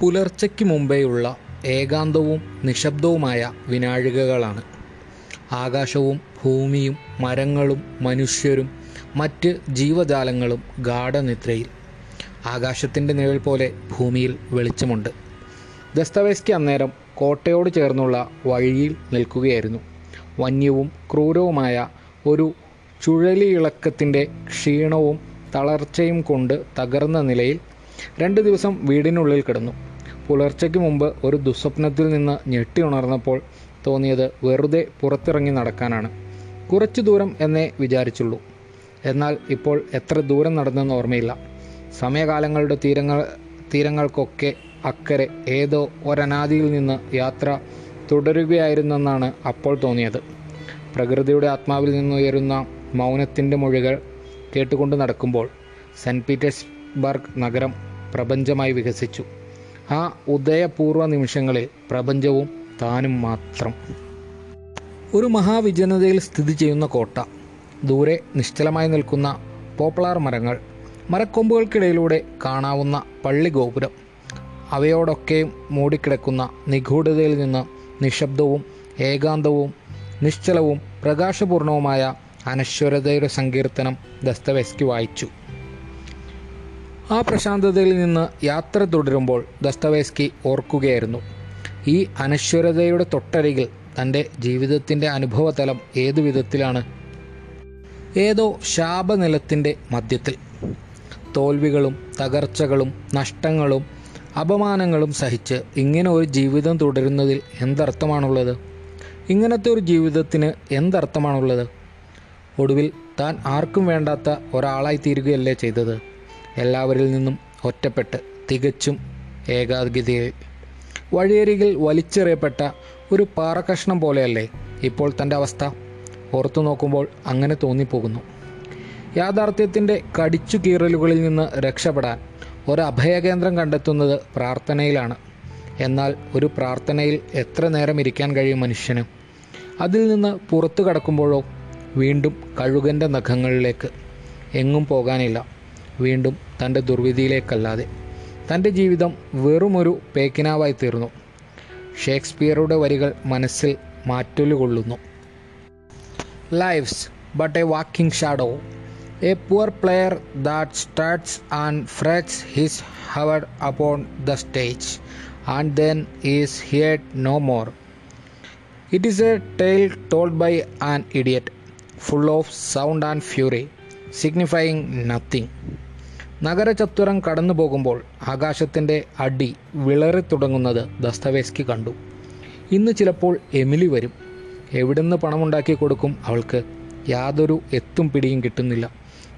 പുലർച്ചയ്ക്ക് മുമ്പേയുള്ള ഏകാന്തവും നിശബ്ദവുമായ വിനാഴികകളാണ്. ആകാശവും ഭൂമിയും മരങ്ങളും മനുഷ്യരും മറ്റ് ജീവജാലങ്ങളും ഗാഠനിദ്രയിൽ. ആകാശത്തിന്റെ നിഴൽ പോലെ ഭൂമിയിൽ വെളിച്ചമുണ്ട്. ദസ്തവേസ്കി അന്നേരം കോട്ടയോട് ചേർന്നുള്ള വഴിയിൽ നിൽക്കുകയായിരുന്നു. വന്യവും ക്രൂരവുമായ ഒരു ചുഴലിയിളക്കത്തിന്റെ ക്ഷീണവും തളർച്ചയും കൊണ്ട് തകർന്ന നിലയിൽ രണ്ട് ദിവസം വീടിനുള്ളിൽ കിടന്നു. പുലർച്ചയ്ക്ക് മുമ്പ് ഒരു ദുസ്വപ്നത്തിൽ നിന്ന് ഞെട്ടി ഉണർന്നപ്പോൾ തോന്നിയത് വെറുതെ പുറത്തിറങ്ങി നടക്കാനാണ്. കുറച്ചു ദൂരം എന്നേ വിചാരിച്ചുള്ളൂ. എന്നാൽ ഇപ്പോൾ എത്ര ദൂരം നടന്നെന്ന് ഓർമ്മയില്ല. സമയകാലങ്ങളുടെ തീരങ്ങൾ തീരങ്ങൾക്കൊക്കെ അക്കരെ ഏതോ ഒരനാദിയിൽ നിന്ന് യാത്ര തുടരുകയായിരുന്നെന്നാണ് അപ്പോൾ തോന്നിയത്. പ്രകൃതിയുടെ ആത്മാവിൽ നിന്നുയരുന്ന മൗനത്തിന്റെ മൊഴികൾ കേട്ടുകൊണ്ട് നടക്കുമ്പോൾ സെന്റ് പീറ്റേഴ്സ്ബർഗ് നഗരം പ്രപഞ്ചമായി വികസിച്ചു. ആ ഉദയപൂർവ നിമിഷങ്ങളിൽ പ്രപഞ്ചവും താനും മാത്രം. ഒരു മഹാവിജനതയിൽ സ്ഥിതി ചെയ്യുന്ന കോട്ട ദൂരെ നിശ്ചലമായി നിൽക്കുന്ന പോപ്പളാർ മരങ്ങൾ മരക്കൊമ്പുകൾക്കിടയിലൂടെ കാണാവുന്ന പള്ളി ഗോപുരം അവയോടൊക്കെയും മൂടിക്കിടക്കുന്ന നിഗൂഢതയിൽ നിന്ന് നിശബ്ദവും ഏകാന്തവും നിശ്ചലവും പ്രകാശപൂർണവുമായ അനശ്വരതയുടെ സങ്കീർത്തനം ദസ്തവേസ്കി വായിച്ചു. ആ പ്രശാന്തതയിൽ നിന്ന് യാത്ര തുടരുമ്പോൾ ദസ്തവേസ്കി ഓർക്കുകയായിരുന്നു. ഈ അനശ്വരതയുടെ തൊട്ടരികിൽ തന്റെ ജീവിതത്തിന്റെ അനുഭവതലം ഏതു വിധത്തിലാണ്? ഏതോ ശാപനിലത്തിന്റെ മധ്യത്തിൽ. തോൽവികളും തകർച്ചകളും നഷ്ടങ്ങളും അപമാനങ്ങളും സഹിച്ച് ഇങ്ങനെ ഒരു ജീവിതം തുടരുന്നതിൽ എന്തർത്ഥമാണുള്ളത്? ഇങ്ങനത്തെ ഒരു ജീവിതത്തിന് എന്തർത്ഥമാണുള്ളത്? ഒടുവിൽ താൻ ആർക്കും വേണ്ടാത്ത ഒരാളായി തീരുകയല്ലേ ചെയ്തത്? എല്ലാവരിൽ നിന്നും ഒറ്റപ്പെട്ട് തികച്ചും ഏകാഗ്രതയിൽ വഴിയരികിൽ വലിച്ചെറിയപ്പെട്ട ഒരു പാറക്കഷ്ണം പോലെയല്ലേ ഇപ്പോൾ തന്റെ അവസ്ഥ? ഓർത്തു നോക്കുമ്പോൾ അങ്ങനെ തോന്നിപ്പോകുന്നു. യാഥാർത്ഥ്യത്തിന്റെ കടിച്ചു കീറലുകളിൽ നിന്ന് രക്ഷപ്പെടാൻ ഒരു അഭയകേന്ദ്രം കണ്ടെത്തുന്നത് പ്രാർത്ഥനയിലാണ്. എന്നാൽ ഒരു പ്രാർത്ഥനയിൽ എത്ര നേരം ഇരിക്കാൻ കഴിയും മനുഷ്യന്? അതിൽ നിന്ന് പുറത്തു കടക്കുമ്പോഴോ വീണ്ടും കഴുകന്റെ നഖങ്ങളിലേക്ക്? എങ്ങും പോകാനില്ല. വീണ്ടും തന്റെ ദുർവിധിയിലേക്കല്ലാതെ തന്റെ ജീവിതം വെറുമൊരു പേക്കിനാവായി തീർന്നു. ഷേക്സ്പിയറുടെ വരികൾ മനസ്സിൽ മാറ്റൊലുകൊള്ളുന്നു life's but a walking shadow. A poor player that starts and frets his hour upon the stage and then is heard no more. It is a tale told by an idiot full of sound and fury signifying nothing. നഗരചത്വരം കടന്നു പോകുമ്പോൾ ആകാശത്തിന്റെ അടി വിളറി തുടങ്ങുന്നത് Dostoevsky കണ്ടു. ഇന്ന് ചിലപ്പോൾ Emily വരും. എവിടുന്ന് പണമുണ്ടാക്കി കൊടുക്കും അവൾക്ക് യാതൊരു എത്തും പിടിയും കിട്ടുന്നില്ല.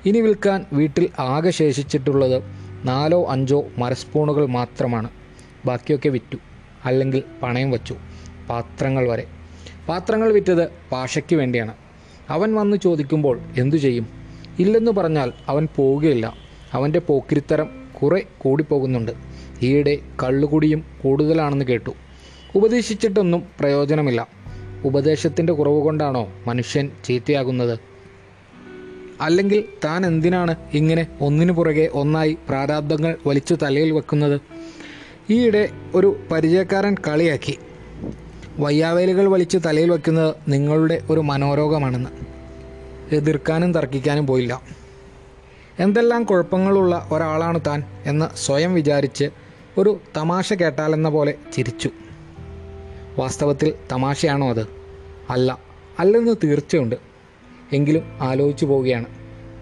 ഇനി വിൽക്കാൻ വീട്ടിൽ ആകെ ശേഷിച്ചിട്ടുള്ളത് നാലോ അഞ്ചോ മരസ്പൂണുകൾ മാത്രമാണ്. ബാക്കിയൊക്കെ വിറ്റു. അല്ലെങ്കിൽ പണയം വച്ചു. പാത്രങ്ങൾ വരെ. പാത്രങ്ങൾ വിറ്റത് പാഷയ്ക്ക് വേണ്ടിയാണ്. അവൻ വന്ന് ചോദിക്കുമ്പോൾ എന്തു ചെയ്യും? ഇല്ലെന്ന് പറഞ്ഞാൽ അവൻ പോവുകയില്ല. അവന്റെ പോക്കിരിത്തരം കുറെ കൂടിപ്പോകുന്നുണ്ട്. ഈയിടെ കള്ളുകുടിയും കൂടുതലാണെന്ന് കേട്ടു. ഉപദേശിച്ചിട്ടൊന്നും പ്രയോജനമില്ല. ഉപദേശത്തിന്റെ കുറവ് കൊണ്ടാണോ മനുഷ്യൻ ചീത്തയാകുന്നത്? അല്ലെങ്കിൽ താൻ എന്തിനാണ് ഇങ്ങനെ ഒന്നിനു പുറകെ ഒന്നായി പ്രാരാബ്ദങ്ങൾ വലിച്ചു തലയിൽ വെക്കുന്നത്? ഈയിടെ ഒരു പരിചയക്കാരൻ കളിയാക്കി. വയ്യാവേലുകൾ വലിച്ചു തലയിൽ വയ്ക്കുന്നത് നിങ്ങളുടെ ഒരു മനോരോഗമാണെന്ന്. എതിർക്കാനും തർക്കിക്കാനും പോയില്ല. എന്തെല്ലാം കുഴപ്പങ്ങളുള്ള ഒരാളാണ് താൻ എന്ന് സ്വയം വിചാരിച്ച് ഒരു തമാശ കേട്ടാലെന്ന പോലെ ചിരിച്ചു. വാസ്തവത്തിൽ തമാശയാണോ അത്? അല്ല അല്ലെന്ന് തീർച്ചയുണ്ട്. എങ്കിലും ആലോചിച്ചു പോവുകയാണ്.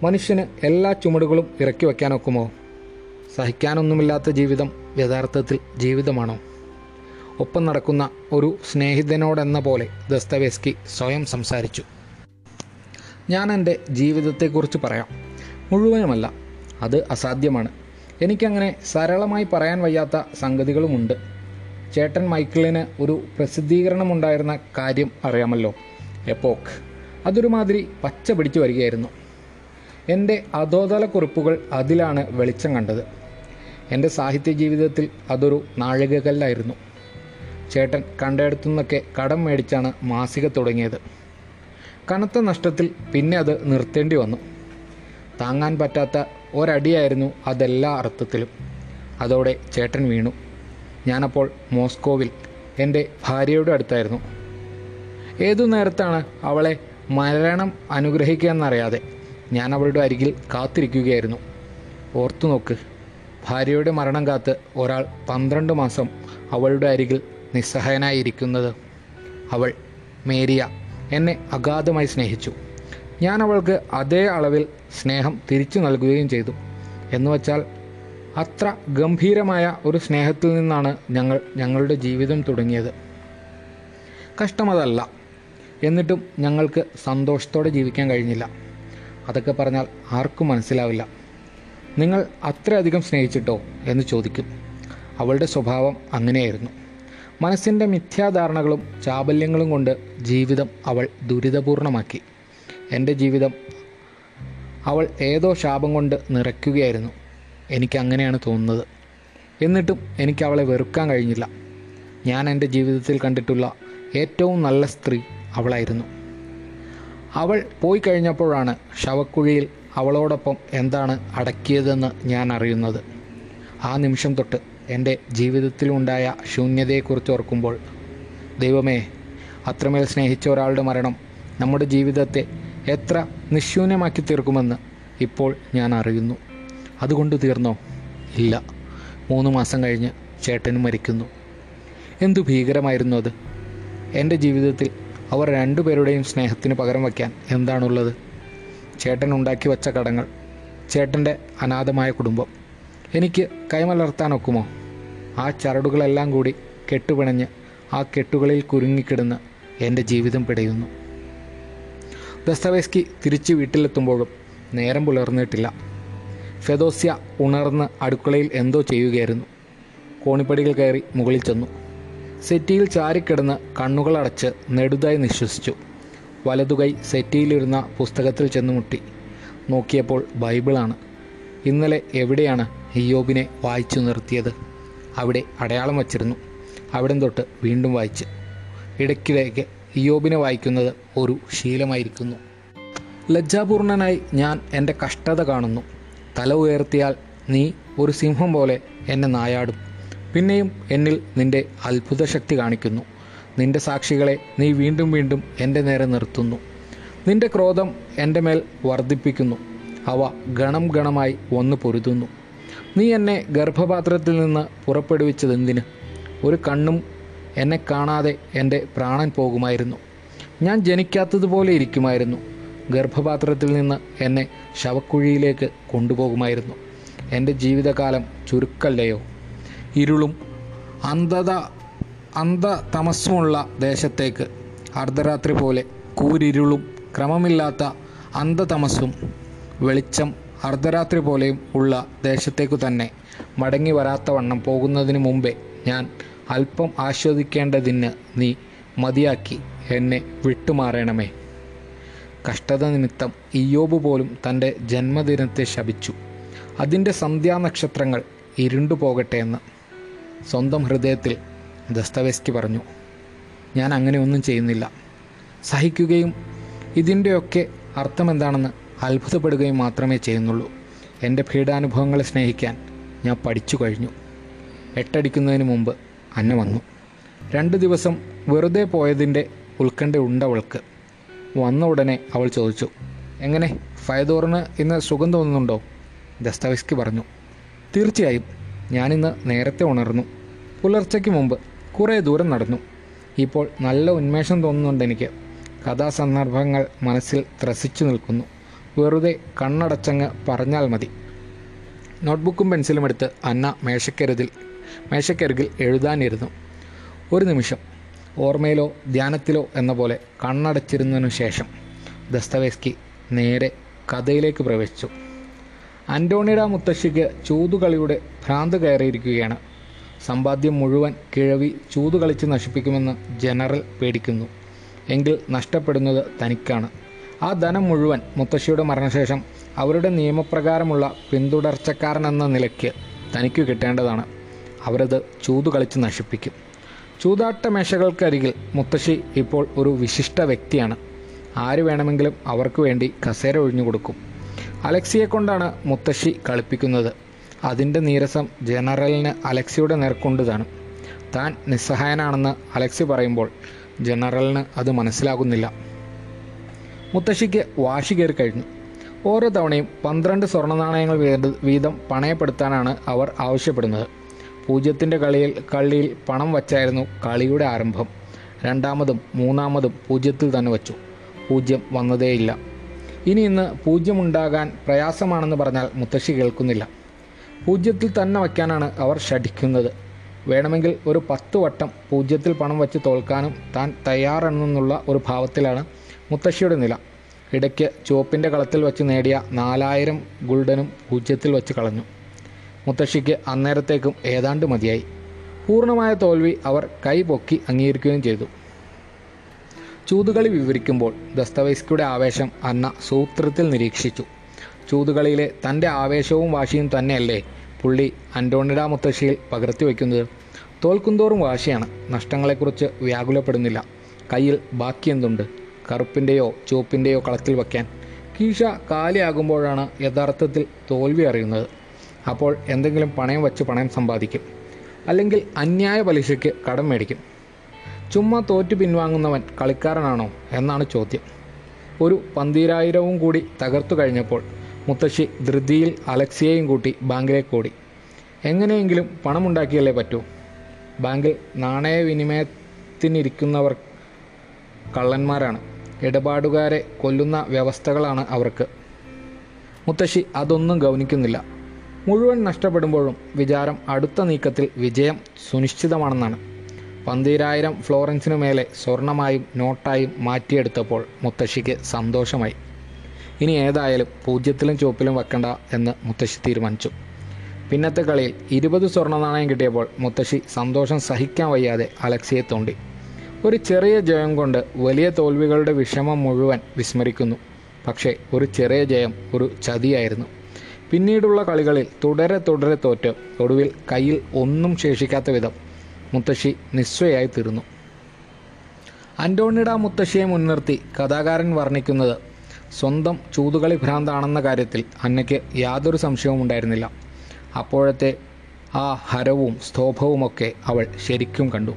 മനുഷ്യന് എല്ലാ ചുമടുകളും ഇറക്കി വയ്ക്കാനൊക്കുമോ? സഹിക്കാനൊന്നുമില്ലാത്ത ജീവിതം യഥാർത്ഥത്തിൽ ജീവിതമാണോ? ഒപ്പം നടക്കുന്ന ഒരു സ്നേഹിതനോടെന്ന പോലെ ദസ്തവേസ്കി സ്വയം സംസാരിച്ചു. ഞാൻ എന്റെ ജീവിതത്തെക്കുറിച്ച് പറയാം. മുഴുവനുമല്ല. അത് അസാധ്യമാണ്. എനിക്കങ്ങനെ സരളമായി പറയാൻ വയ്യാത്ത സംഗതികളുമുണ്ട്. ചേട്ടൻ മൈക്കിളിന് ഒരു പ്രസിദ്ധീകരണമുണ്ടായിരുന്ന കാര്യം അറിയാമല്ലോ. എപ്പോക്ക് അതൊരുമാതിരി പച്ച പിടിച്ചു വരികയായിരുന്നു. എന്റെ അധോതല കുറിപ്പുകൾ അതിലാണ് വെളിച്ചം കണ്ടത്. എന്റെ സാഹിത്യ ജീവിതത്തിൽ അതൊരു നാഴികകല്ലായിരുന്നു ചേട്ടൻ കണ്ടയിടത്തുനിന്നൊക്കെ കടം മേടിച്ചാണ് മാസിക തുടങ്ങിയത്. കനത്ത നഷ്ടത്തിൽ പിന്നെ അത് നിർത്തേണ്ടി വന്നു. താങ്ങാൻ പറ്റാത്ത ഒരടിയായിരുന്നു അതെല്ലാ അർത്ഥത്തിലും. അതോടെ ചേട്ടൻ വീണു. ഞാനപ്പോൾ മോസ്കോവിൽ എന്റെ ഭാര്യയുടെ അടുത്തായിരുന്നു. ഏതു നേരത്താണ് അവളെ മരണം അനുഗ്രഹിക്കുക എന്നറിയാതെ ഞാൻ അവളുടെ അരികിൽ കാത്തിരിക്കുകയായിരുന്നു. ഓർത്തു നോക്ക് ഭാര്യയുടെ മരണം കാത്ത് ഒരാൾ പന്ത്രണ്ട് മാസം അവളുടെ അരികിൽ നിസ്സഹായനായിരിക്കുന്നത്. അവൾ മേരിയ എന്നെ അഗാധമായി സ്നേഹിച്ചു. ഞാൻ അവൾക്ക് അതേ അളവിൽ സ്നേഹം തിരിച്ചു നൽകുകയും ചെയ്തു. എന്നുവച്ചാൽ അത്ര ഗംഭീരമായ ഒരു സ്നേഹത്തിൽ നിന്നാണ് ഞങ്ങൾ ഞങ്ങളുടെ ജീവിതം തുടങ്ങിയത്. കഷ്ടമതല്ല. എന്നിട്ടും ഞങ്ങൾക്ക് സന്തോഷത്തോടെ ജീവിക്കാൻ കഴിഞ്ഞില്ല. അതൊക്കെ പറഞ്ഞാൽ ആർക്കും മനസ്സിലാവില്ല. നിങ്ങൾ അത്രയധികം സ്നേഹിച്ചിട്ടോ? എന്ന് ചോദിക്കും. അവളുടെ സ്വഭാവം അങ്ങനെയായിരുന്നു. മനസ്സിന്റെ മിഥ്യാധാരണകളും ചാബല്യങ്ങളും കൊണ്ട് ജീവിതം അവൾ ദുരിതപൂർണമാക്കി. എന്റെ ജീവിതം അവൾ ഏതോ ശാപം കൊണ്ട് നിറയ്ക്കുകയായിരുന്നു. എനിക്ക് അങ്ങനെയാണ് തോന്നുന്നത്. എന്നിട്ടും എനിക്ക് അവളെ വെറുക്കാൻ കഴിഞ്ഞില്ല. ഞാൻ എന്റെ ജീവിതത്തിൽ കണ്ടിട്ടുള്ള ഏറ്റവും നല്ല സ്ത്രീ അവളായിരുന്നു. അവൾ പോയി കഴിഞ്ഞപ്പോഴാണ് ശവക്കുഴിയിൽ അവളോടൊപ്പം എന്താണ് അടക്കിയതെന്ന് ഞാൻ അറിയുന്നത്. ആ നിമിഷം തൊട്ട് എന്റെ ജീവിതത്തിലുണ്ടായ ശൂന്യതയെക്കുറിച്ച് ഓർക്കുമ്പോൾ ദൈവമേ അത്രമേൽ സ്നേഹിച്ച ഒരാളുടെ മരണം നമ്മുടെ ജീവിതത്തെ എത്ര നിശൂന്യമാക്കി തീർക്കുമെന്ന് ഇപ്പോൾ ഞാൻ അറിയുന്നു. അതുകൊണ്ട് തീർന്നോ? ഇല്ല. മൂന്ന് മാസം കഴിഞ്ഞ് ചേട്ടനും മരിക്കുന്നു. എന്തു ഭീകരമായിരുന്നു അത്? എന്റെ ജീവിതത്തിൽ അവർ രണ്ടുപേരുടെയും സ്നേഹത്തിന് പകരം വയ്ക്കാൻ എന്താണുള്ളത്? ചേട്ടൻ ഉണ്ടാക്കി വച്ച കടങ്ങൾ ചേട്ടന്റെ അനാഥമായ കുടുംബം. എനിക്ക് കൈമലർത്താനൊക്കുമോ? ആ ചരടുകളെല്ലാം കൂടി കെട്ടുപിണഞ്ഞ് ആ കെട്ടുകളിൽ കുരുങ്ങിക്കിടന്ന് എന്റെ ജീവിതം പിടയുന്നു. ദസ്തവേസ്കി തിരിച്ച് വീട്ടിലെത്തുമ്പോഴും നേരം പുലർന്നിട്ടില്ല. ഫെദോസ്യ ഉണർന്ന് അടുക്കളയിൽ എന്തോ ചെയ്യുകയായിരുന്നു. കോണിപ്പടികൾ കയറി മുകളിൽ ചെന്നു. സെറ്റിയിൽ ചാരിക്കിടന്ന് കണ്ണുകൾ അടച്ച് നെടുതായി നിശ്വസിച്ചു. വലതുകൈ സെറ്റിയിലിരുന്ന പുസ്തകത്തിൽ ചെന്ന് മുട്ടി. നോക്കിയപ്പോൾ ബൈബിളാണ്. ഇന്നലെ എവിടെയാണ് ഹിയോബിനെ വായിച്ചു നിർത്തിയത്? അവിടെ അടയാളം വച്ചിരുന്നു. അവിടം തൊട്ട് വീണ്ടും വായിച്ച്. ഇടയ്ക്കിടയ്ക്ക് ഇയോബിനെ വായിക്കുന്നത് ഒരു ശീലമായിരിക്കുന്നു. ലജ്ജാപൂർണനായി ഞാൻ എന്റെ കഷ്ടത കാണുന്നു. തല ഉയർത്തിയാൽ നീ ഒരു സിംഹം പോലെ എന്നെ നായാടും. പിന്നെയും എന്നിൽ നിന്റെ അത്ഭുത ശക്തി കാണിക്കുന്നു. നിന്റെ സാക്ഷികളെ നീ വീണ്ടും വീണ്ടും എന്റെ നേരെ നിർത്തുന്നു. നിന്റെ ക്രോധം എന്റെ മേൽ വർദ്ധിപ്പിക്കുന്നു. അവ ഗണം ഗണമായി വന്നു പൊരുതുന്നു. നീ എന്നെ ഗർഭപാത്രത്തിൽ നിന്ന് പുറപ്പെടുവിച്ചതെന്തിന്? ഒരു കണ്ണും എന്നെ കാണാതെ എന്റെ പ്രാണൻ പോകുമായിരുന്നു. ഞാൻ ജനിക്കാത്തതുപോലെ ഇരിക്കുമായിരുന്നു. ഗർഭപാത്രത്തിൽ നിന്ന് എന്നെ ശവക്കുഴിയിലേക്ക് കൊണ്ടുപോകുമായിരുന്നു. എന്റെ ജീവിതകാലം ചുരുക്കല്ലയോ. ഇരുളും അന്ധത അന്ധ അന്ധതമസ്സുമുള്ള ദേശത്തേക്ക് അർദ്ധരാത്രി പോലെ കൂരിരുളും ക്രമമില്ലാത്ത അന്ധതമസ്സും വെളിച്ചം അർദ്ധരാത്രി പോലെയും ഉള്ള ദേശത്തേക്കു തന്നെ മടങ്ങി വരാത്തവണ്ണം പോകുന്നതിന് മുമ്പേ ഞാൻ അല്പം ആസ്വദിക്കേണ്ടതിന് നീ മതിയാക്കി എന്നെ വിട്ടുമാറണമേ. കഷ്ടത നിമിത്തം ഇയോബ് പോലും തന്റെ ജന്മദിനത്തെ ശപിച്ചു. അതിന്റെ സന്ധ്യാനക്ഷത്രങ്ങൾ ഇരുണ്ടു പോകട്ടെ എന്ന് സ്വന്തം ഹൃദയത്തിൽ ദസ്തവേസ്കി പറഞ്ഞു. ഞാൻ അങ്ങനെ ഒന്നും ചെയ്യുന്നില്ല. സഹിക്കുകയും ഇതിന്റെയൊക്കെ അർത്ഥമെന്താണെന്ന് അത്ഭുതപ്പെടുകയും മാത്രമേ ചെയ്യുന്നുള്ളൂ. എന്റെ പീഡാനുഭവങ്ങളെ സ്നേഹിക്കാൻ ഞാൻ പഠിച്ചു കഴിഞ്ഞു. എട്ടടിക്കുന്നതിന് മുമ്പ് അന്ന വന്നു. രണ്ട് ദിവസം വെറുതെ പോയതിന്റെ ഉത്കണ്ഠ ഉണ്ടവൾക്ക് വന്ന ഉടനെ അവൾ ചോദിച്ചു എങ്ങനെ? ഫയദോറിന് ഇന്ന് സുഖം തോന്നുന്നുണ്ടോ? ദസ്തവിസ്കി പറഞ്ഞു തീർച്ചയായും. ഞാനിന്ന് നേരത്തെ ഉണർന്നു. പുലർച്ചയ്ക്ക് മുമ്പ് കുറേ ദൂരം നടന്നു. ഇപ്പോൾ നല്ല ഉന്മേഷം തോന്നുന്നുണ്ട് എനിക്ക്. കഥാസന്ദർഭങ്ങൾ മനസ്സിൽ ത്രസിച്ചു നിൽക്കുന്നു. വെറുതെ കണ്ണടച്ചങ്ങ് പറഞ്ഞാൽ മതി. നോട്ട്ബുക്കും പെൻസിലും എടുത്ത് അന്ന മേശക്കരിതിൽ മേശക്കരികിൽ എഴുതാനിരുന്നു. ഒരു നിമിഷം. ഓർമ്മയിലോ ധ്യാനത്തിലോ എന്ന പോലെ കണ്ണടച്ചിരുന്നതിനു ശേഷം ദസ്തവേസ്കി നേരെ കഥയിലേക്ക് പ്രവേശിച്ചു. അന്റോണിയുടെ മുത്തശ്ശിക്ക് ചൂതുകളിയുടെ ഭ്രാന്ത് കയറിയിരിക്കുകയാണ്. സമ്പാദ്യം മുഴുവൻ കിഴവി ചൂതുകളിച്ച് നശിപ്പിക്കുമെന്ന് ജനറൽ പേടിക്കുന്നു. എങ്കിൽ നഷ്ടപ്പെടുന്നത് തനിക്കാണ്. ആ ധനം മുഴുവൻ മുത്തശ്ശിയുടെ മരണശേഷം അവരുടെ നിയമപ്രകാരമുള്ള പിന്തുടർച്ചക്കാരനെന്ന നിലയ്ക്ക് തനിക്ക് കിട്ടേണ്ടതാണ്. അവരത് ചൂതുകളിച്ച് നശിപ്പിക്കും. ചൂതാട്ട മേശകൾക്കരികിൽ മുത്തശ്ശി ഇപ്പോൾ ഒരു വിശിഷ്ട വ്യക്തിയാണ്. ആര് വേണമെങ്കിലും അവർക്ക് വേണ്ടി കസേര ഒഴിഞ്ഞു കൊടുക്കും. അലക്സിയെ കൊണ്ടാണ് മുത്തശ്ശി കളിപ്പിക്കുന്നത്. അതിന്റെ നീരസം ജനറലിന് അലക്സിയുടെ നേർക്കൊണ്ടതാണ്. താൻ നിസ്സഹായനാണെന്ന് അലക്സി പറയുമ്പോൾ ജനറലിന് അത് മനസ്സിലാകുന്നില്ല. മുത്തശ്ശിക്ക് വാശി കയറി കഴിഞ്ഞു. ഓരോ തവണയും പന്ത്രണ്ട് സ്വർണ നാണയങ്ങൾ വീതം പണയപ്പെടുത്താനാണ് അവർ ആവശ്യപ്പെടുന്നത്. പൂജ്യത്തിന്റെ കളിയിൽ കള്ളിയിൽ പണം വച്ചായിരുന്നു കളിയുടെ ആരംഭം. രണ്ടാമതും മൂന്നാമതും പൂജ്യത്തിൽ തന്നെ വച്ചു. പൂജ്യം വന്നതേയില്ല. ഇനി ഇന്ന് പൂജ്യമുണ്ടാകാൻ പ്രയാസമാണെന്ന് പറഞ്ഞാൽ മുത്തശ്ശി കേൾക്കുന്നില്ല. പൂജ്യത്തിൽ തന്നെ വയ്ക്കാനാണ് അവർ ഷഠിക്കുന്നത് വേണമെങ്കിൽ ഒരു പത്ത് വട്ടം പൂജ്യത്തിൽ പണം വച്ച് തോൽക്കാനും താൻ തയ്യാറെന്നുള്ള ഒരു ഭാവത്തിലാണ് മുത്തശ്ശിയുടെ നില. ഇടയ്ക്ക് ചുവപ്പിന്റെ കളത്തിൽ വെച്ച് നേടിയ നാലായിരം ഗുൾഡനും പൂജ്യത്തിൽ വെച്ച് കളഞ്ഞു. മുത്തശ്ശിക്ക് അന്നേരത്തേക്കും ഏതാണ്ട് മതിയായി. പൂർണമായ തോൽവി അവർ കൈപൊക്കി അംഗീകരിക്കുകയും ചെയ്തു. ചൂതുകളി വിവരിക്കുമ്പോൾ ദസ്തവൈസ്കിയുടെ ആവേശം അന്ന സൂത്രത്തിൽ നിരീക്ഷിച്ചു. ചൂതുകളിയിലെ തന്റെ ആവേശവും വാശിയും തന്നെയല്ലേ പുള്ളി അന്റോണിഡ മുത്തശ്ശിയിൽ പകർത്തി വയ്ക്കുന്നത്? തോൽക്കുന്തോറും വാശിയാണ് നഷ്ടങ്ങളെക്കുറിച്ച് വ്യാകുലപ്പെടുന്നില്ല. കയ്യിൽ ബാക്കി എന്തുണ്ട്? കറുപ്പിന്റെയോ ചുവപ്പിന്റെയോ കളത്തിൽ വയ്ക്കാൻ. കീഷ കാലിയാകുമ്പോഴാണ് യഥാർത്ഥത്തിൽ തോൽവി അറിയുന്നത്. അപ്പോൾ എന്തെങ്കിലും പണയം വച്ച് പണയം സമ്പാദിക്കും. അല്ലെങ്കിൽ അന്യായ പലിശയ്ക്ക് കടം മേടിക്കും. ചുമ്മാ തോറ്റു പിൻവാങ്ങുന്നവൻ കളിക്കാരനാണോ എന്നാണ് ചോദ്യം. ഒരു പന്തീരായിരവും കൂടി തകർത്തു കഴിഞ്ഞപ്പോൾ മുത്തശ്ശി ധൃതിയിൽ അലക്സിയെയും കൂട്ടി ബാങ്കിലേക്ക് ഓടി. എങ്ങനെയെങ്കിലും പണമുണ്ടാക്കിയല്ലേ പറ്റൂ? ബാങ്കിൽ നാണയവിനിമയത്തിനിരിക്കുന്നവർ കള്ളന്മാരാണ്. ഇടപാടുകാരെ കൊല്ലുന്ന വ്യവസ്ഥകളാണ് അവർക്ക്. മുത്തശ്ശി അതൊന്നും ഗൗനിക്കുന്നില്ല. മുഴുവൻ നഷ്ടപ്പെടുമ്പോഴും വിചാരം അടുത്ത നീക്കത്തിൽ വിജയം സുനിശ്ചിതമാണെന്നാണ്. പന്തീരായിരം ഫ്ലോറൻസിനു മേലെ സ്വർണമായും നോട്ടായും മാറ്റിയെടുത്തപ്പോൾ മുത്തശ്ശിക്ക് സന്തോഷമായി. ഇനി ഏതായാലും പൂജ്യത്തിലും ചുവപ്പിലും വെക്കണ്ട എന്ന് മുത്തശ്ശി തീരുമാനിച്ചു. പിന്നത്തെ കളിയിൽ ഇരുപത് സ്വർണ നാണയം കിട്ടിയപ്പോൾ മുത്തശ്ശി സന്തോഷം സഹിക്കാൻ വയ്യാതെ അലക്സിയെ തോണ്ടി. ഒരു ചെറിയ ജയം കൊണ്ട് വലിയ തോൽവികളുടെ വിഷമം മുഴുവൻ വിസ്മരിക്കുന്നു. പക്ഷേ ഒരു ചെറിയ ജയം ഒരു ചതിയായിരുന്നു. പിന്നീടുള്ള കളികളിൽ തുടരെ തുടരെ തോറ്റ്. ഒടുവിൽ കയ്യിൽ ഒന്നും ശേഷിക്കാത്ത വിധം മുത്തശ്ശി നിസ്വയായി തീർന്നു. അന്റോണിഡ മുത്തശ്ശിയെ മുൻനിർത്തി കഥാകാരൻ വർണിക്കുന്നത് സ്വന്തം ചൂതുകളി ഭ്രാന്താണെന്ന കാര്യത്തിൽ അന്നയ്ക്ക് യാതൊരു സംശയവും ഉണ്ടായിരുന്നില്ല. അപ്പോഴത്തെ ആ ഹരവും സ്തോഭവുമൊക്കെ അവൾ ശരിക്കും കണ്ടു.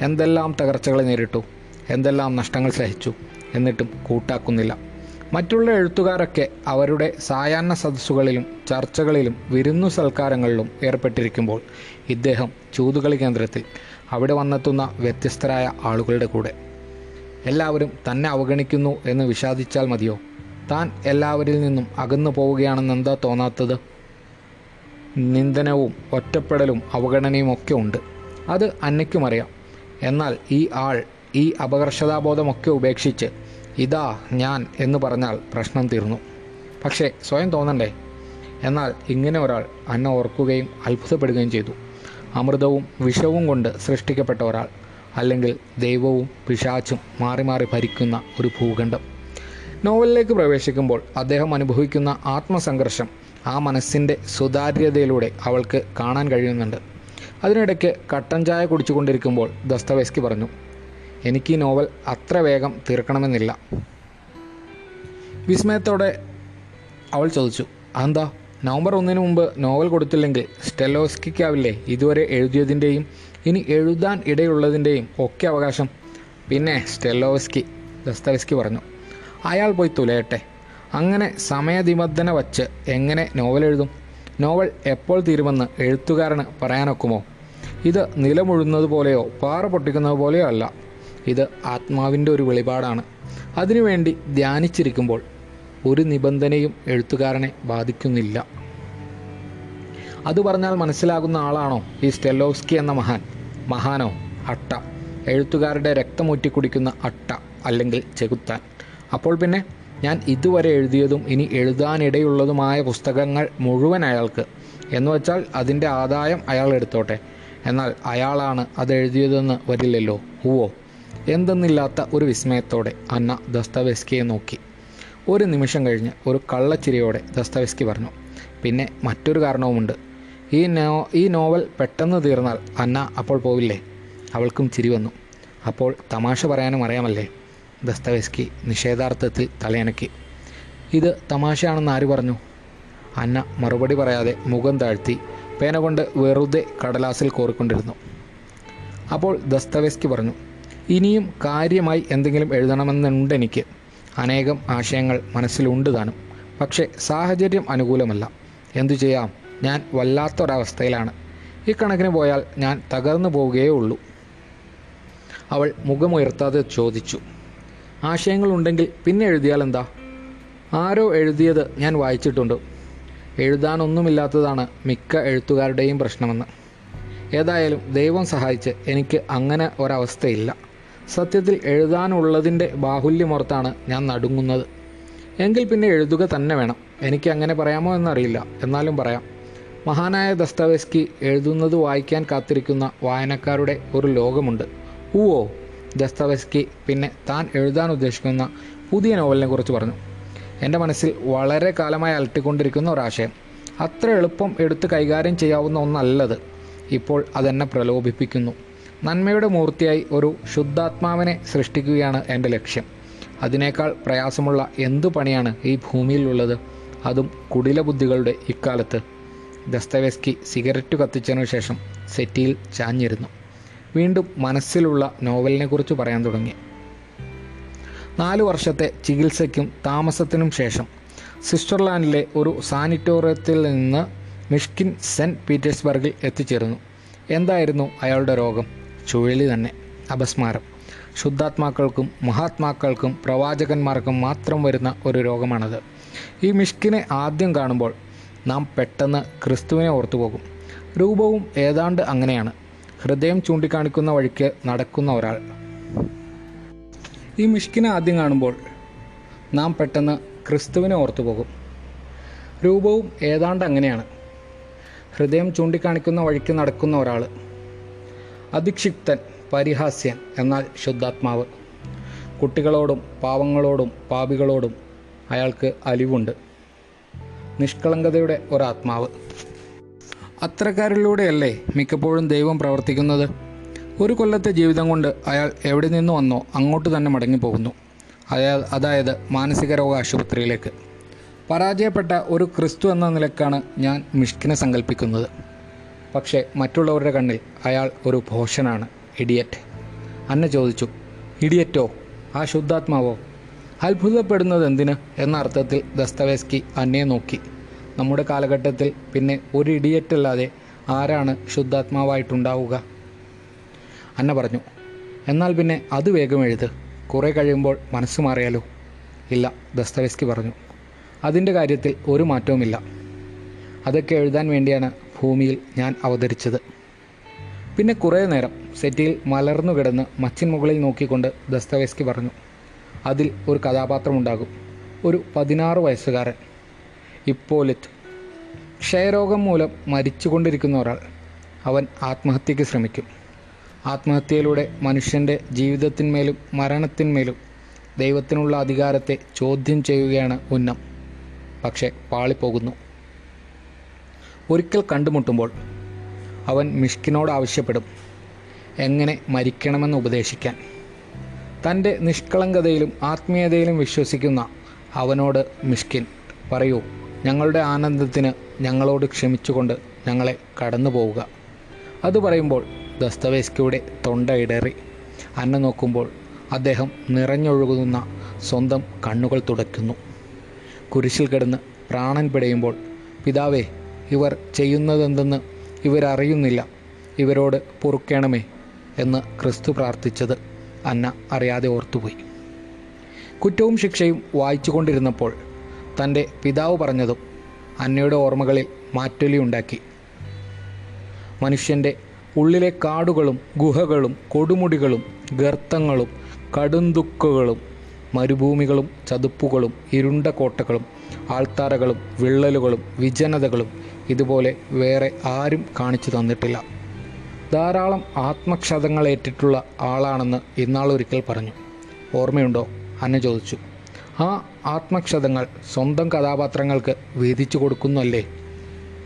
എന്തെല്ലാം തകർച്ചകളെ നേരിട്ടു എന്തെല്ലാം നഷ്ടങ്ങൾ സഹിച്ചു എന്നിട്ടും കൂട്ടാക്കുന്നില്ല. മറ്റുള്ള എഴുത്തുകാരൊക്കെ അവരുടെ സായാഹ്ന സദസ്സുകളിലും ചർച്ചകളിലും വിരുന്നു സൽക്കാരങ്ങളിലും ഏർപ്പെട്ടിരിക്കുമ്പോൾ ഇദ്ദേഹം ചൂതുകളി കേന്ദ്രത്തിൽ അവിടെ വന്നെത്തുന്ന വ്യത്യസ്തരായ ആളുകളുടെ കൂടെ. എല്ലാവരും തന്നെ അവഗണിക്കുന്നു എന്ന് വിഷാദിച്ചാൽ മതിയോ? താൻ എല്ലാവരിൽ നിന്നും അകന്നു പോവുകയാണെന്ന് എന്താ തോന്നാത്തത്? നിന്ദനവും ഒറ്റപ്പെടലും അവഗണനയും ഒക്കെ ഉണ്ട്. അത് അന്നയ്ക്കും അറിയാം. എന്നാൽ ഈ ആൾ ഈ അപകർഷതാബോധമൊക്കെ ഉപേക്ഷിച്ച് ഇതാ ഞാൻ എന്ന് പറഞ്ഞാൽ പ്രശ്നം തീർന്നു. പക്ഷേ സ്വയം തോന്നണ്ടേ? എന്നാൽ ഇങ്ങനെ ഒരാൾ അന്ന ഓർക്കുകയും അത്ഭുതപ്പെടുകയും ചെയ്തു. അമൃതവും വിഷവും കൊണ്ട് സൃഷ്ടിക്കപ്പെട്ട ഒരാൾ അല്ലെങ്കിൽ ദൈവവും പിശാച്ചും മാറി മാറി ഭരിക്കുന്ന ഒരു ഭൂഖണ്ഡം. നോവലിലേക്ക് പ്രവേശിക്കുമ്പോൾ അദ്ദേഹം അനുഭവിക്കുന്ന ആത്മസംഘർഷം ആ മനസ്സിന്റെ സുതാര്യതയിലൂടെ അവൾക്ക് കാണാൻ കഴിയുന്നുണ്ട്. അതിനിടയ്ക്ക് കട്ടൻ ചായ കുടിച്ചുകൊണ്ടിരിക്കുമ്പോൾ ദസ്തവേസ്കി പറഞ്ഞു എനിക്ക് ഈ നോവൽ അത്ര വേഗം തീർക്കണമെന്നില്ല. വിസ്മയത്തോടെ അവൾ ചോദിച്ചു അതെന്താ? നവംബർ ഒന്നിന് മുമ്പ് നോവൽ കൊടുത്തില്ലെങ്കിൽ സ്റ്റെലോസ്കിക്കാവില്ലേ? ഇതുവരെ എഴുതിയതിന്റെയും ഇനി എഴുതാൻ ഇടയുള്ളതിന്റെയും ഒക്കെ അവകാശം. പിന്നെ സ്റ്റെലോവസ്കി ദസ്തവസ്കി പറഞ്ഞു അയാൾ പോയി തുലയട്ടെ. അങ്ങനെ സമയനിബന്ധന വച്ച് എങ്ങനെ നോവൽ എഴുതും? നോവൽ എപ്പോൾ തീരുമെന്ന് എഴുത്തുകാരന് പറയാനൊക്കുമോ? ഇത് നിലമുഴുന്നത് പോലെയോ പാറ പൊട്ടിക്കുന്നത് പോലെയോ അല്ല. ഇത് ആത്മാവിന്റെ ഒരു വെളിപാടാണ്. അതിനുവേണ്ടി ധ്യാനിച്ചിരിക്കുമ്പോൾ ഒരു നിബന്ധനയും എഴുത്തുകാരനെ ബാധിക്കുന്നില്ല. അത് പറഞ്ഞാൽ മനസ്സിലാകുന്ന ആളാണോ ഈ സ്റ്റെലോസ്കി എന്ന മഹാൻ? മഹാനോ? അട്ട. എഴുത്തുകാരുടെ രക്തമൂറ്റി കുടിക്കുന്ന അട്ട അല്ലെങ്കിൽ ചെകുത്താൻ. അപ്പോൾ പിന്നെ ഞാൻ ഇതുവരെ എഴുതിയതും ഇനി എഴുതാനിടയുള്ളതുമായ പുസ്തകങ്ങൾ മുഴുവൻ അയാൾക്ക്. എന്ന് വെച്ചാൽ അതിന്റെ ആദായം അയാൾ എടുത്തോട്ടെ. എന്നാൽ അയാളാണ് അത് എഴുതിയതെന്ന് വരില്ലല്ലോ. ഹൂവോ? എന്തെന്നില്ലാത്ത ഒരു വിസ്മയത്തോടെ അന്ന ദസ്തവെസ്കിയെ നോക്കി. ഒരു നിമിഷം കഴിഞ്ഞ് ഒരു കള്ളച്ചിരിയോടെ ദസ്തവെസ്കി പറഞ്ഞു പിന്നെ മറ്റൊരു കാരണവുമുണ്ട്. ഈ നോ ഈ നോവൽ പെട്ടെന്ന് തീർന്നാൽ അന്ന അപ്പോൾ പോവില്ലേ അവൾക്കും ചിരി വന്നു. അപ്പോൾ തമാശ പറയാനും അറിയാമല്ലേ ദസ്തവെസ്കി നിഷേധാർത്ഥത്തിൽ തലയനക്കി. ഇത് തമാശയാണെന്ന് ആര് പറഞ്ഞു അന്ന മറുപടി പറയാതെ മുഖം താഴ്ത്തി പേന കൊണ്ട് വെറുതെ കടലാസിൽ കോറിക്കൊണ്ടിരുന്നു. അപ്പോൾ ദസ്തവെസ്കി പറഞ്ഞു ഇനിയും കാര്യമായി എന്തെങ്കിലും എഴുതണമെന്നുണ്ട് എനിക്ക്. അനേകം ആശയങ്ങൾ മനസ്സിലുണ്ട് താനും. പക്ഷേ സാഹചര്യം അനുകൂലമല്ല. എന്തു ചെയ്യാം? ഞാൻ വല്ലാത്തൊരവസ്ഥയിലാണ്. ഈ കണക്കിന് പോയാൽ ഞാൻ തകർന്നു പോവുകയേ ഉള്ളൂ. അവൾ മുഖമുയർത്താതെ ചോദിച്ചു. ആശയങ്ങളുണ്ടെങ്കിൽ പിന്നെ എഴുതിയാൽ എന്താ? ആരോ എഴുതിയത് ഞാൻ വായിച്ചിട്ടുണ്ട്. എഴുതാനൊന്നുമില്ലാത്തതാണ് മിക്ക എഴുത്തുകാരുടെയും പ്രശ്നമെന്ന്. ഏതായാലും ദൈവം സഹായിച്ച് എനിക്ക് അങ്ങനെ ഒരവസ്ഥയില്ല. സത്യത്തിൽ എഴുതാനുള്ളതിന്റെ ബാഹുല്യമോർത്താണ് ഞാൻ നടുങ്ങുന്നത്. എങ്കിൽ പിന്നെ എഴുതുക തന്നെ വേണം. എനിക്ക് അങ്ങനെ പറയാമോ എന്നറിയില്ല. എന്നാലും പറയാം. മഹാനായ ദസ്തവേസ്കി എഴുതുന്നത് വായിക്കാൻ കാത്തിരിക്കുന്ന വായനക്കാരുടെ ഒരു ലോകമുണ്ട്. ഊവോ ദസ്തവേസ്കി പിന്നെ താൻ എഴുതാൻ ഉദ്ദേശിക്കുന്ന പുതിയ നോവലിനെ കുറിച്ച് പറഞ്ഞു. എന്റെ മനസ്സിൽ വളരെ കാലമായി അലട്ടിക്കൊണ്ടിരിക്കുന്ന ഒരാശയം. അത്ര എളുപ്പം എടുത്ത് കൈകാര്യം ചെയ്യാവുന്ന ഒന്നല്ലത്. ഇപ്പോൾ അതെന്നെ പ്രലോഭിപ്പിക്കുന്നു. നന്മയുടെ മൂർത്തിയായി ഒരു ശുദ്ധാത്മാവിനെ സൃഷ്ടിക്കുകയാണ് എന്റെ ലക്ഷ്യം. അതിനേക്കാൾ പ്രയാസമുള്ള എന്തു പണിയാണ് ഈ ഭൂമിയിലുള്ളത്? അതും കുടില ബുദ്ധികളുടെ ഇക്കാലത്ത്. ദസ്തവേസ്കി സിഗരറ്റ് കത്തിച്ചതിനു ശേഷം സെറ്റിയിൽ ചാഞ്ഞിരുന്നു. വീണ്ടും മനസ്സിലുള്ള നോവലിനെക്കുറിച്ച് പറയാൻ തുടങ്ങി. നാലു വർഷത്തെ ചികിത്സയ്ക്കും താമസത്തിനും ശേഷം സ്വിറ്റ്സർലാൻഡിലെ ഒരു സാനിറ്റോറിയത്തിൽ നിന്ന് മിഷ്കിൻ സെന്റ് പീറ്റേഴ്സ്ബർഗിൽ എത്തിച്ചേർന്നു. എന്തായിരുന്നു അയാളുടെ രോഗം? ചുഴലി തന്നെ അപസ്മാരം. ശുദ്ധാത്മാക്കൾക്കും മഹാത്മാക്കൾക്കും പ്രവാചകന്മാർക്കും മാത്രം വരുന്ന ഒരു രോഗമാണത്. ഈ മിഷ്കിനെ ആദ്യം കാണുമ്പോൾ നാം പെട്ടെന്ന് ക്രിസ്തുവിനെ ഓർത്തുപോകും. രൂപവും ഏതാണ്ട് അങ്ങനെയാണ്. ഹൃദയം ചൂണ്ടിക്കാണിക്കുന്ന വഴിക്ക് നടക്കുന്ന ഒരാൾ. ഈ മിഷ്കിനെ ആദ്യം കാണുമ്പോൾ നാം പെട്ടെന്ന് ക്രിസ്തുവിനെ ഓർത്തുപോകും. രൂപവും ഏതാണ്ട് അങ്ങനെയാണ്. ഹൃദയം ചൂണ്ടിക്കാണിക്കുന്ന വഴിക്ക് നടക്കുന്ന ഒരാൾ അധിക്ഷിപ്തൻ പരിഹാസ്യൻ എന്നാൽ ശുദ്ധാത്മാവ്. കുട്ടികളോടും പാവങ്ങളോടും പാപികളോടും അയാൾക്ക് അലിവുണ്ട്. നിഷ്കളങ്കതയുടെ ഒരാത്മാവ്. അത്രക്കാരിലൂടെയല്ലേ മിക്കപ്പോഴും ദൈവം പ്രവർത്തിക്കുന്നത്? ഒരു കൊല്ലത്തെ ജീവിതം കൊണ്ട് അയാൾ എവിടെ നിന്ന് വന്നോ അങ്ങോട്ട് തന്നെ മടങ്ങിപ്പോകുന്നു. അയാൾ അതായത് മാനസിക രോഗ ആശുപത്രിയിലേക്ക്. പരാജയപ്പെട്ട ഒരു ക്രിസ്തു എന്ന നിലക്കാണ് ഞാൻ മിഷ്കിനെ സങ്കല്പിക്കുന്നത് പക്ഷേ മറ്റുള്ളവരുടെ കണ്ണിൽ അയാൾ ഒരു ഭോഷനാണ് ഇഡിയറ്റ് അന്ന ചോദിച്ചു ഇഡിയറ്റോ ആ ശുദ്ധാത്മാവോ? അത്ഭുതപ്പെടുന്നത് എന്തിന് എന്ന അർത്ഥത്തിൽ ദസ്തവേസ്കി അന്നയെ നോക്കി. നമ്മുടെ കാലഘട്ടത്തിൽ പിന്നെ ഒരു ഇഡിയറ്റ് അല്ലാതെ ആരാണ് ശുദ്ധാത്മാവായിട്ടുണ്ടാവുക? അന്ന പറഞ്ഞു എന്നാൽ പിന്നെ അത് വേഗം എഴുത്. കുറേ കഴിയുമ്പോൾ മനസ്സ് മാറിയാലോ? ഇല്ല ദസ്തവേസ്കി പറഞ്ഞു അതിന്റെ കാര്യത്തിൽ ഒരു മാറ്റവുമില്ല. അതൊക്കെ എഴുതാൻ വേണ്ടിയാണ് ഭൂമിയിൽ ഞാൻ അവതരിച്ചത്. പിന്നെ കുറേ നേരം സെറ്റിയിൽ മലർന്നു കിടന്ന് മച്ചിൻ മുകളിൽ നോക്കിക്കൊണ്ട് ദസ്തവേസ്കി പറഞ്ഞു അതിൽ ഒരു കഥാപാത്രമുണ്ടാകും ഒരു പതിനാറ് വയസ്സുകാരൻ. ഇപ്പോലിത്ത് ക്ഷയരോഗം മൂലം മരിച്ചുകൊണ്ടിരിക്കുന്ന ഒരാൾ. അവൻ ആത്മഹത്യയ്ക്ക് ശ്രമിക്കും. ആത്മഹത്യയിലൂടെ മനുഷ്യന്റെ ജീവിതത്തിന്മേലും മരണത്തിന്മേലും ദൈവത്തിനുള്ള അധികാരത്തെ ചോദ്യം ചെയ്യുകയാണ് ഉന്നം. പക്ഷേ പാളിപ്പോകുന്നു. ഒരിക്കൽ കണ്ടുമുട്ടുമ്പോൾ അവൻ മിഷ്കിനോട് ആവശ്യപ്പെടും എങ്ങനെ മരിക്കണമെന്ന് ഉപദേശിക്കാൻ? തന്റെ നിഷ്കളങ്കതയിലും ആത്മീയതയിലും വിശ്വസിക്കുന്ന അവനോട് മിഷ്കിൻ പറയൂ ഞങ്ങളുടെ ആനന്ദത്തിന് ഞങ്ങളോട് ക്ഷമിച്ചുകൊണ്ട് ഞങ്ങളെ കടന്നു പോവുക അത് പറയുമ്പോൾ ദസ്തവേസ്കിയുടെ തൊണ്ട ഇടറി. അന്ന നോക്കുമ്പോൾ അദ്ദേഹം നിറഞ്ഞൊഴുകുന്ന സ്വന്തം കണ്ണുകൾ തുടയ്ക്കുന്നു. കുരിശിൽ കിടന്ന് പ്രാണൻ പിടയുമ്പോൾ പിതാവേ ഇവർ ചെയ്യുന്നതെന്തെന്ന് ഇവരറിയുന്നില്ല. ഇവരോട് പൊറുക്കണമേ എന്ന് ക്രിസ്തു പ്രാർത്ഥിച്ചത് അന്ന അറിയാതെ ഓർത്തുപോയി. കുറ്റവും ശിക്ഷയും വായിച്ചു കൊണ്ടിരുന്നപ്പോൾ തന്റെ പിതാവ് പറഞ്ഞതും അന്നയുടെ ഓർമ്മകളിൽ മാറ്റൊലിയുണ്ടാക്കി മനുഷ്യന്റെ ഉള്ളിലെ കാടുകളും ഗുഹകളും കൊടുമുടികളും ഗർത്തങ്ങളും കടുന്തുക്കുകളും മരുഭൂമികളും ചതുപ്പുകളും ഇരുണ്ട കോട്ടകളും ആൾത്താരകളും വിള്ളലുകളും വിജനതകളും ഇതുപോലെ വേറെ ആരും കാണിച്ചു തന്നിട്ടില്ല. ധാരാളം ആത്മക്ഷതങ്ങളേറ്റിട്ടുള്ള ആളാണെന്ന് ഇന്നാളൊരിക്കൽ പറഞ്ഞു. ഓർമ്മയുണ്ടോ? അന്ന ചോദിച്ചു. ആ ആത്മക്ഷതങ്ങൾ സ്വന്തം കഥാപാത്രങ്ങൾക്ക് വീതിച്ചു കൊടുക്കുന്നല്ലേ?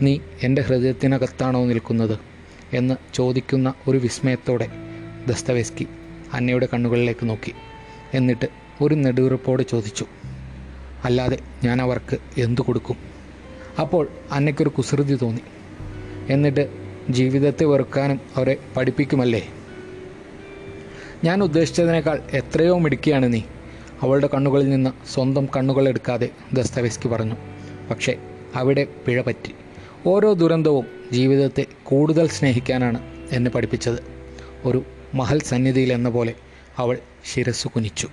നീ എന്റെ ഹൃദയത്തിനകത്താണോ നിൽക്കുന്നത്? എന്ന് ചോദിക്കുന്ന ഒരു വിസ്മയത്തോടെ ദസ്തവേസ്കി അന്നയുടെ കണ്ണുകളിലേക്ക് നോക്കി. എന്നിട്ട് ഒരു നെടുവീർപ്പോടെ ചോദിച്ചു. അല്ലാതെ ഞാൻ അവർക്ക് എന്തു കൊടുക്കും? അപ്പോൾ അന്നയ്ക്കൊരു കുസൃതി തോന്നി. എന്നിട്ട് ജീവിതത്തെ വെറുക്കാനും അവരെ പഠിപ്പിക്കുമല്ലേ? ഞാൻ ഉദ്ദേശിച്ചതിനേക്കാൾ എത്രയോ മിടുക്കിയാണ് നീ. അവളുടെ കണ്ണുകളിൽ നിന്ന് സ്വന്തം കണ്ണുകൾ എടുക്കാതെ ദസ്തവേസ്കി പറഞ്ഞു. പക്ഷേ അവിടെ പിഴ പറ്റി. ഓരോ ദുരന്തവും ജീവിതത്തെ കൂടുതൽ സ്നേഹിക്കാനാണ് എന്നെ പഠിപ്പിച്ചത്. ഒരു മഹൽ സന്നിധിയിൽ എന്ന പോലെ അവൾ ശിരസ്സു കുനിച്ചു